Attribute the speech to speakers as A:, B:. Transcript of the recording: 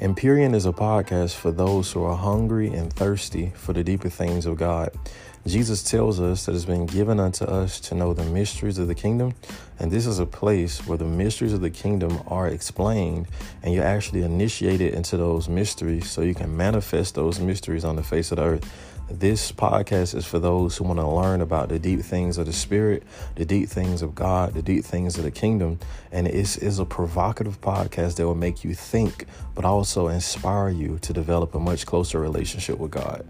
A: Empyrean is a podcast for those who are hungry and thirsty for the deeper things of God. Jesus tells us that it's been given unto us to know the mysteries of the kingdom, and this is a place where the mysteries of the kingdom are explained, and you're actually initiated into those mysteries so you can manifest those mysteries on the face of the earth. This podcast is for those who want to learn about the deep things of the Spirit, the deep things of God, the deep things of the kingdom. And it is a provocative podcast that will make you think, but also inspire you to develop a much closer relationship with God.